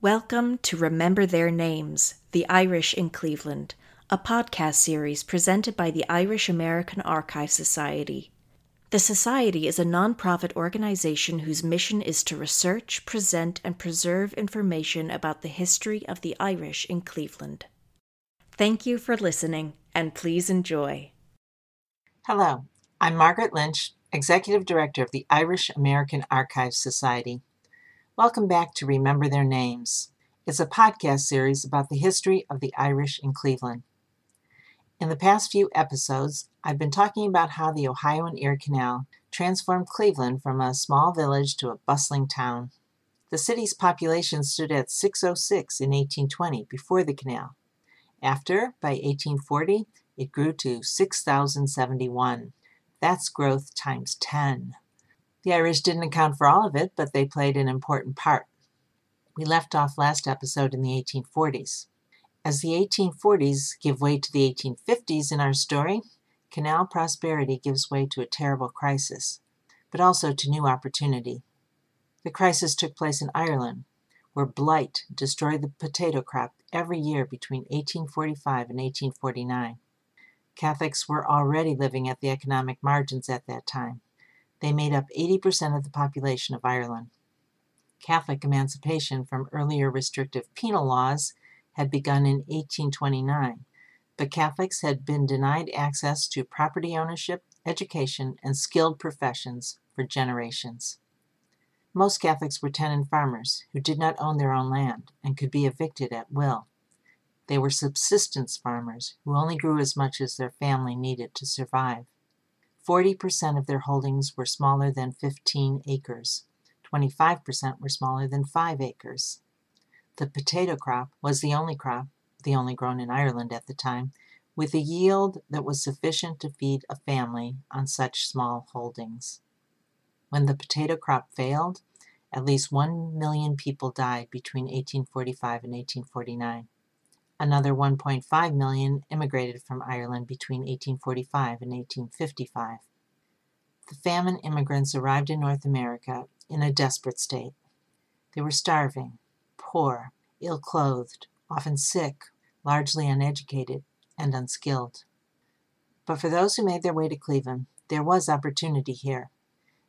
Welcome to Remember Their Names, The Irish in Cleveland, a podcast series presented by the Irish American Archive Society. The Society is a nonprofit organization whose mission is to research, present, and preserve information about the history of the Irish in Cleveland. Thank you for listening, and please enjoy. Hello, I'm Margaret Lynch, Executive Director of the Irish American Archives Society. Welcome back to Remember Their Names. It's a podcast series about the history of the Irish in Cleveland. In the past few episodes, I've been talking about how the Ohio and Erie Canal transformed Cleveland from a small village to a bustling town. The city's population stood at 606 in 1820 before the canal. After, by 1840, it grew to 6,071. That's growth times 10. The Irish didn't account for all of it, but they played an important part. We left off last episode in the 1840s. As the 1840s give way to the 1850s in our story, canal prosperity gives way to a terrible crisis, but also to new opportunity. The crisis took place in Ireland, where blight destroyed the potato crop every year between 1845 and 1849. Catholics were already living at the economic margins at that time. They made up 80% of the population of Ireland. Catholic emancipation from earlier restrictive penal laws had begun in 1829, but Catholics had been denied access to property ownership, education, and skilled professions for generations. Most Catholics were tenant farmers who did not own their own land and could be evicted at will. They were subsistence farmers who only grew as much as their family needed to survive. 40% of their holdings were smaller than 15 acres. 25% were smaller than 5 acres. The potato crop was the only crop, the only grown in Ireland at the time, with a yield that was sufficient to feed a family on such small holdings. When the potato crop failed, at least 1 million people died between 1845 and 1849. Another 1.5 million immigrated from Ireland between 1845 and 1855. The famine immigrants arrived in North America in a desperate state. They were starving, poor, ill clothed, often sick, largely uneducated, and unskilled. But for those who made their way to Cleveland, there was opportunity here.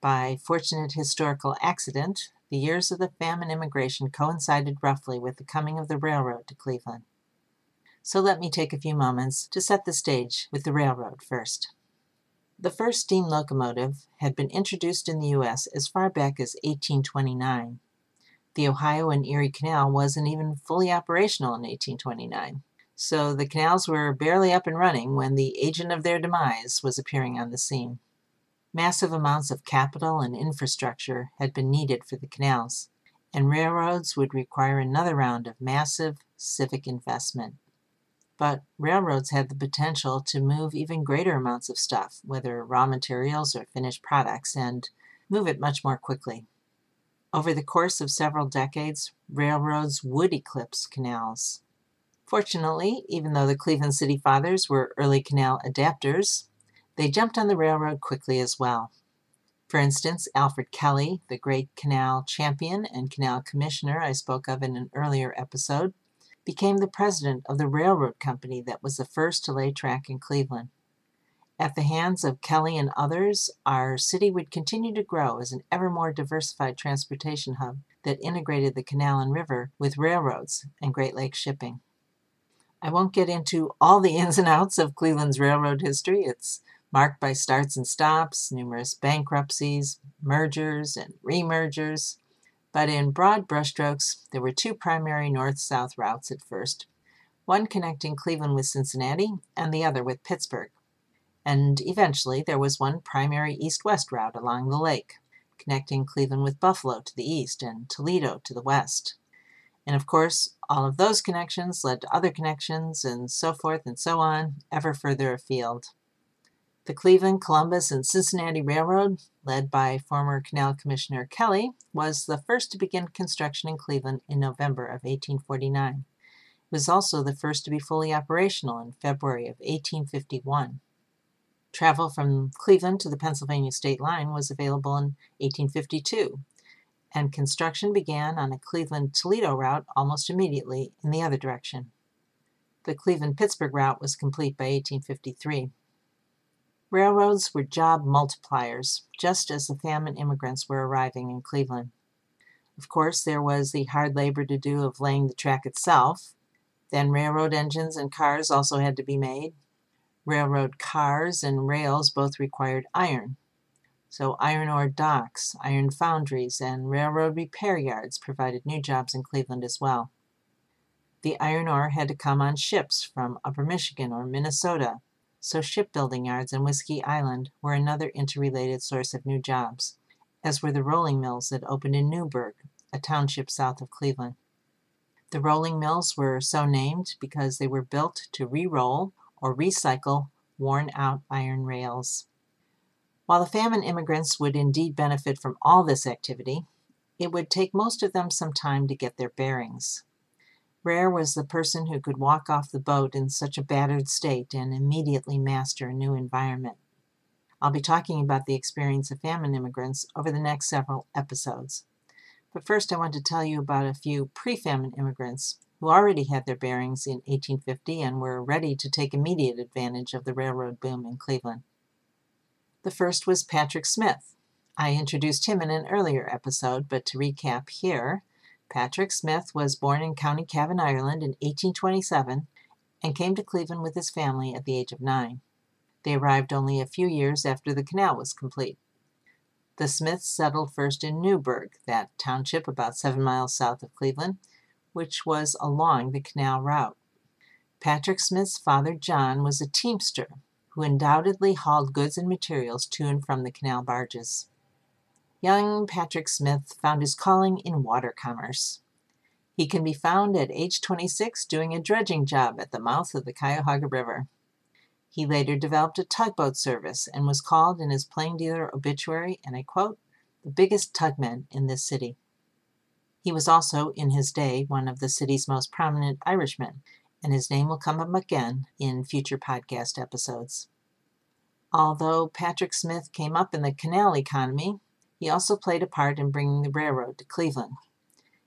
By fortunate historical accident, the years of the famine immigration coincided roughly with the coming of the railroad to Cleveland. So let me take a few moments to set the stage with the railroad first. The first steam locomotive had been introduced in the U.S. as far back as 1829. The Ohio and Erie Canal wasn't even fully operational in 1829, so the canals were barely up and running when the agent of their demise was appearing on the scene. Massive amounts of capital and infrastructure had been needed for the canals, and railroads would require another round of massive civic investment. But railroads had the potential to move even greater amounts of stuff, whether raw materials or finished products, and move it much more quickly. Over the course of several decades, railroads would eclipse canals. Fortunately, even though the Cleveland City Fathers were early canal adapters, they jumped on the railroad quickly as well. For instance, Alfred Kelly, the great canal champion and canal commissioner I spoke of in an earlier episode, became the president of the railroad company that was the first to lay track in Cleveland. At the hands of Kelly and others, our city would continue to grow as an ever more diversified transportation hub that integrated the canal and river with railroads and Great Lakes shipping. I won't get into all the ins and outs of Cleveland's railroad history. It's marked by starts and stops, numerous bankruptcies, mergers and remergers, but in broad brushstrokes, there were two primary north south routes at first one connecting Cleveland with Cincinnati, and the other with Pittsburgh. And eventually, there was one primary east west route along the lake, connecting Cleveland with Buffalo to the east and Toledo to the west. And of course, all of those connections led to other connections, and so forth and so on, ever further afield. The Cleveland, Columbus, and Cincinnati Railroad, led by former Canal Commissioner Kelly, was the first to begin construction in Cleveland in November of 1849. It was also the first to be fully operational in February of 1851. Travel from Cleveland to the Pennsylvania state line was available in 1852, and construction began on a Cleveland Toledo route almost immediately in the other direction. The Cleveland Pittsburgh route was complete by 1853. Railroads were job multipliers, just as the famine immigrants were arriving in Cleveland. Of course, there was the hard labor to do of laying the track itself. Then railroad engines and cars also had to be made. Railroad cars and rails both required iron. So iron ore docks, iron foundries, and railroad repair yards provided new jobs in Cleveland as well. The iron ore had to come on ships from upper Michigan or Minnesota, so shipbuilding yards in Whiskey Island were another interrelated source of new jobs, as were the rolling mills that opened in Newburgh, a township south of Cleveland. The rolling mills were so named because they were built to re roll or recycle worn out iron rails. While the famine immigrants would indeed benefit from all this activity, it would take most of them some time to get their bearings. Rare was the person who could walk off the boat in such a battered state and immediately master a new environment. I'll be talking about the experience of famine immigrants over the next several episodes. But first, I want to tell you about a few pre famine immigrants who already had their bearings in 1850 and were ready to take immediate advantage of the railroad boom in Cleveland. The first was Patrick Smith. I introduced him in an earlier episode, but to recap here, Patrick Smith was born in County Cavan, Ireland in 1827 and came to Cleveland with his family at the age of nine. They arrived only a few years after the canal was complete. The Smiths settled first in Newburgh, that township about seven miles south of Cleveland, which was along the canal route. Patrick Smith's father, John, was a teamster who undoubtedly hauled goods and materials to and from the canal barges young Patrick Smith found his calling in water commerce. He can be found at age 26 doing a dredging job at the mouth of the Cuyahoga River. He later developed a tugboat service and was called in his plain dealer obituary, and I quote, the biggest tugman in this city. He was also, in his day, one of the city's most prominent Irishmen, and his name will come up again in future podcast episodes. Although Patrick Smith came up in the canal economy, he also played a part in bringing the railroad to Cleveland.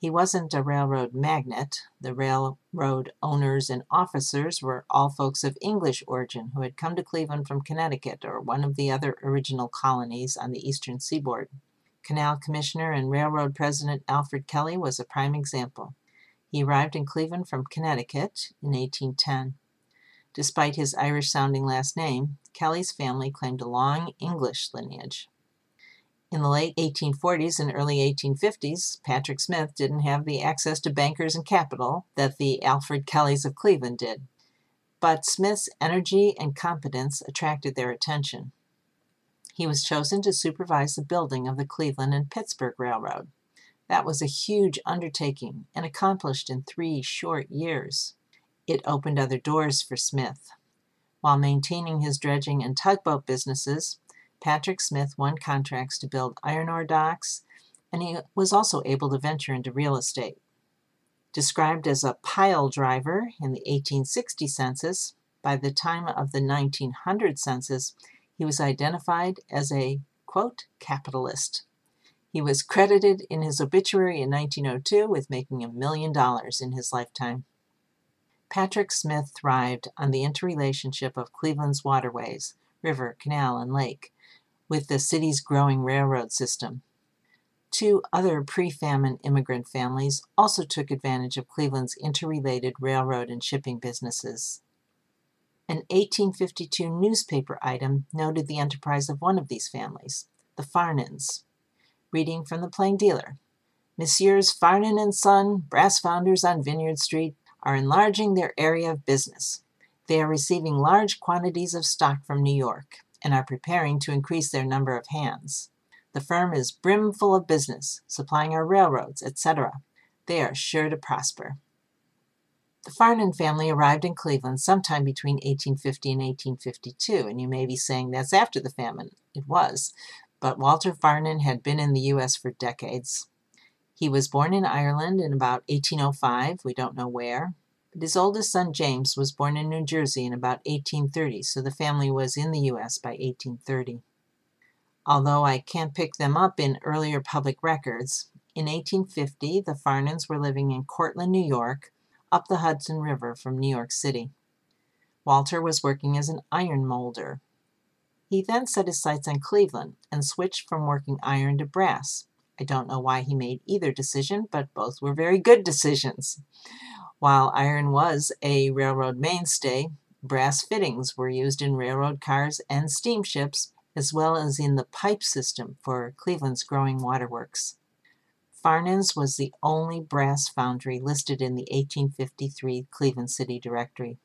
He wasn't a railroad magnate. The railroad owners and officers were all folks of English origin who had come to Cleveland from Connecticut or one of the other original colonies on the eastern seaboard. Canal Commissioner and Railroad President Alfred Kelly was a prime example. He arrived in Cleveland from Connecticut in 1810. Despite his Irish sounding last name, Kelly's family claimed a long English lineage. In the late 1840s and early 1850s, Patrick Smith didn't have the access to bankers and capital that the Alfred Kellys of Cleveland did. But Smith's energy and competence attracted their attention. He was chosen to supervise the building of the Cleveland and Pittsburgh Railroad. That was a huge undertaking and accomplished in three short years. It opened other doors for Smith. While maintaining his dredging and tugboat businesses, Patrick Smith won contracts to build iron ore docks, and he was also able to venture into real estate. Described as a pile driver in the 1860 census, by the time of the 1900 census, he was identified as a, quote, capitalist. He was credited in his obituary in 1902 with making a million dollars in his lifetime. Patrick Smith thrived on the interrelationship of Cleveland's waterways, river, canal, and lake, with the city's growing railroad system. Two other pre famine immigrant families also took advantage of Cleveland's interrelated railroad and shipping businesses. An 1852 newspaper item noted the enterprise of one of these families, the Farnans. Reading from the Plain Dealer Messrs. Farnan and Son, brass founders on Vineyard Street, are enlarging their area of business. They are receiving large quantities of stock from New York and are preparing to increase their number of hands. The firm is brimful of business, supplying our railroads, etc. They are sure to prosper. The Farnan family arrived in Cleveland sometime between 1850 and 1852, and you may be saying that's after the famine. It was, but Walter Farnan had been in the U.S. for decades. He was born in Ireland in about 1805, we don't know where, but his oldest son, James, was born in New Jersey in about 1830, so the family was in the U.S. by 1830. Although I can't pick them up in earlier public records, In 1850, the Farnans were living in Cortland, New York, up the Hudson River from New York City. Walter was working as an iron molder. He then set his sights on Cleveland and switched from working iron to brass. I don't know why he made either decision, but both were very good decisions. While iron was a railroad mainstay, brass fittings were used in railroad cars and steamships, as well as in the pipe system for Cleveland's growing waterworks. Farnan's was the only brass foundry listed in the 1853 Cleveland City Directory.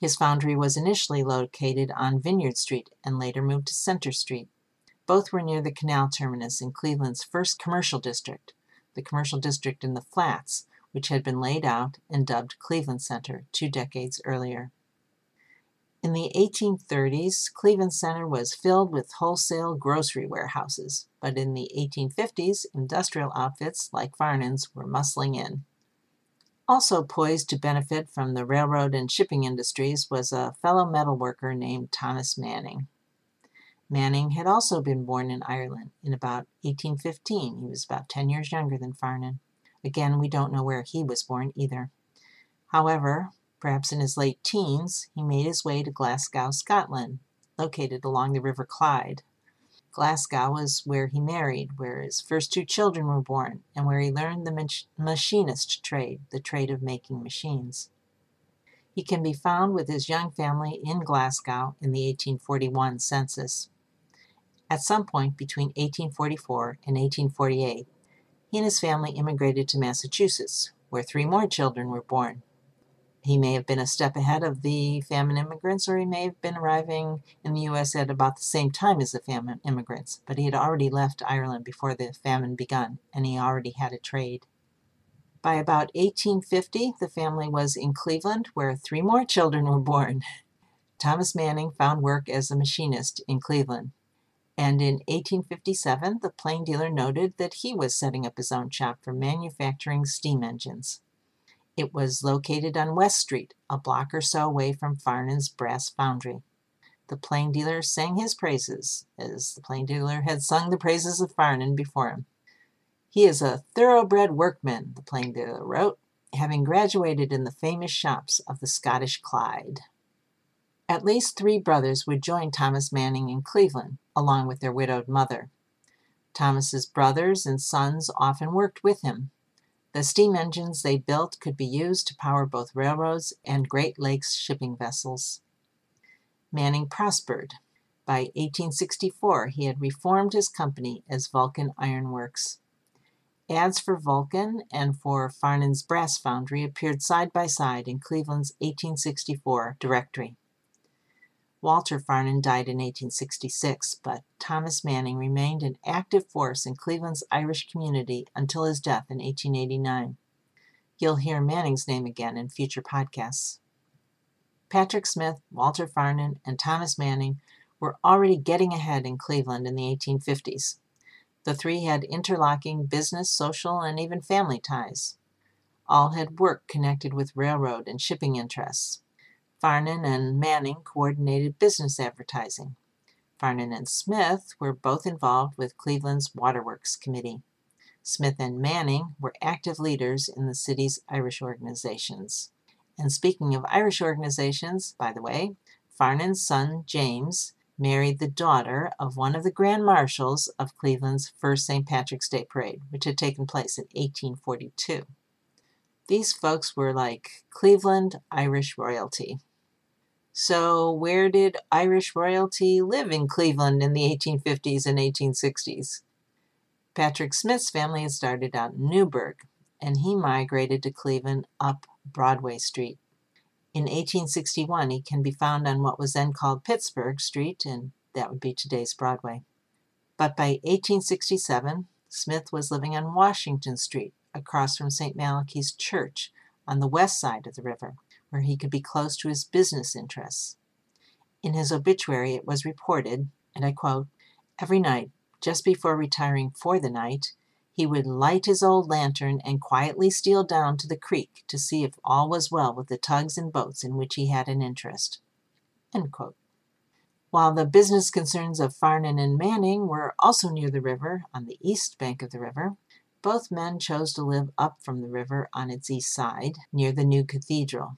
His foundry was initially located on Vineyard Street and later moved to Center Street. Both were near the canal terminus in Cleveland's first commercial district, the commercial district in the Flats, which had been laid out and dubbed Cleveland Center two decades earlier. In the 1830s, Cleveland Center was filled with wholesale grocery warehouses, but in the 1850s, industrial outfits like Farnan's were muscling in. Also poised to benefit from the railroad and shipping industries was a fellow metal worker named Thomas Manning. Manning had also been born in Ireland in about 1815. He was about 10 years younger than Farnan. Again, we don't know where he was born either. However, perhaps in his late teens, he made his way to Glasgow, Scotland, located along the River Clyde. Glasgow was where he married, where his first two children were born, and where he learned the mach- machinist trade, the trade of making machines. He can be found with his young family in Glasgow in the 1841 census. At some point between 1844 and 1848, he and his family immigrated to Massachusetts, where three more children were born. He may have been a step ahead of the famine immigrants, or he may have been arriving in the U.S. at about the same time as the famine immigrants, but he had already left Ireland before the famine begun, and he already had a trade. By about 1850, the family was in Cleveland, where three more children were born. Thomas Manning found work as a machinist in Cleveland. And in 1857, the plain dealer noted that he was setting up his own shop for manufacturing steam engines. It was located on West Street, a block or so away from Farnan's brass foundry. The plain dealer sang his praises, as the plain dealer had sung the praises of Farnan before him. He is a thoroughbred workman, the plain dealer wrote, having graduated in the famous shops of the Scottish Clyde. At least three brothers would join Thomas Manning in Cleveland, along with their widowed mother. Thomas's brothers and sons often worked with him, the steam engines they built could be used to power both railroads and Great Lakes shipping vessels. Manning prospered. By 1864, he had reformed his company as Vulcan Iron Works. Ads for Vulcan and for Farnan's Brass Foundry appeared side by side in Cleveland's 1864 directory. Walter Farnan died in 1866, but Thomas Manning remained an active force in Cleveland's Irish community until his death in 1889. You'll hear Manning's name again in future podcasts. Patrick Smith, Walter Farnan, and Thomas Manning were already getting ahead in Cleveland in the 1850s. The three had interlocking business, social, and even family ties. All had work connected with railroad and shipping interests. Farnan and Manning coordinated business advertising. Farnan and Smith were both involved with Cleveland's Waterworks Committee. Smith and Manning were active leaders in the city's Irish organizations. And speaking of Irish organizations, by the way, Farnan's son James married the daughter of one of the grand marshals of Cleveland's first St. Patrick's Day parade, which had taken place in 1842. These folks were like Cleveland Irish royalty. So, where did Irish royalty live in Cleveland in the 1850s and 1860s? Patrick Smith's family had started out in Newburgh, and he migrated to Cleveland up Broadway Street. In 1861, he can be found on what was then called Pittsburgh Street, and that would be today's Broadway. But by 1867, Smith was living on Washington Street, across from St. Malachy's Church, on the west side of the river where he could be close to his business interests. In his obituary, it was reported, and I quote, Every night, just before retiring for the night, he would light his old lantern and quietly steal down to the creek to see if all was well with the tugs and boats in which he had an interest. While the business concerns of Farnan and Manning were also near the river, on the east bank of the river, Both men chose to live up from the river on its east side, near the new cathedral.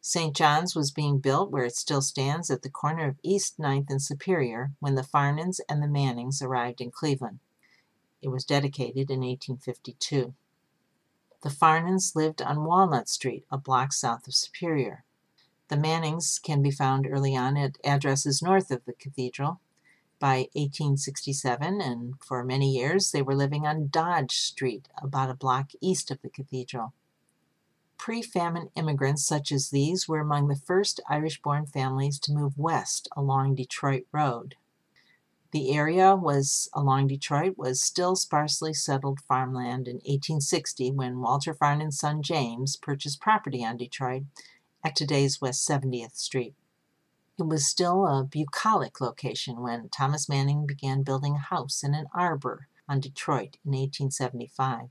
St. John's was being built where it still stands at the corner of East Ninth and Superior when the Farnans and the Mannings arrived in Cleveland. It was dedicated in 1852. The Farnans lived on Walnut Street, a block south of Superior. The Mannings can be found early on at addresses north of the cathedral. By 1867, and for many years, they were living on Dodge Street, about a block east of the cathedral. Pre famine immigrants such as these were among the first Irish born families to move west along Detroit Road. The area was along Detroit was still sparsely settled farmland in 1860 when Walter Farnan's son James purchased property on Detroit at today's West 70th Street. It was still a bucolic location when Thomas Manning began building a house in an arbor on Detroit in 1875.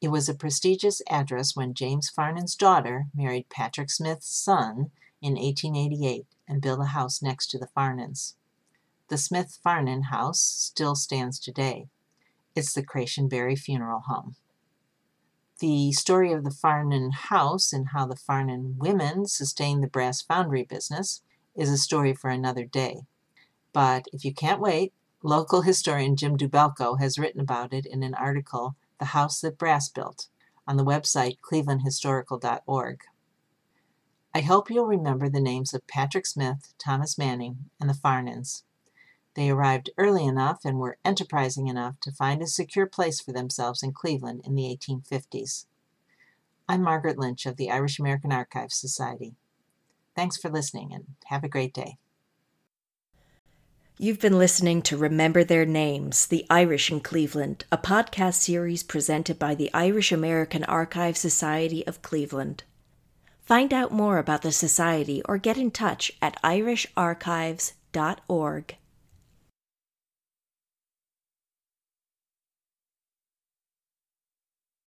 It was a prestigious address when James Farnan's daughter married Patrick Smith's son in 1888 and built a house next to the Farnans. The Smith Farnan house still stands today. It's the Craciun Berry Funeral Home. The story of the Farnan house and how the Farnan women sustained the brass foundry business is a story for another day. But if you can't wait, local historian Jim Dubelko has written about it in an article, The House That Brass Built, on the website clevelandhistorical.org. I hope you'll remember the names of Patrick Smith, Thomas Manning, and the Farnans. They arrived early enough and were enterprising enough to find a secure place for themselves in Cleveland in the 1850s. I'm Margaret Lynch of the Irish American Archives Society. Thanks for listening and have a great day. You've been listening to Remember Their Names, The Irish in Cleveland, a podcast series presented by the Irish American Archives Society of Cleveland. Find out more about the Society or get in touch at irisharchives.org.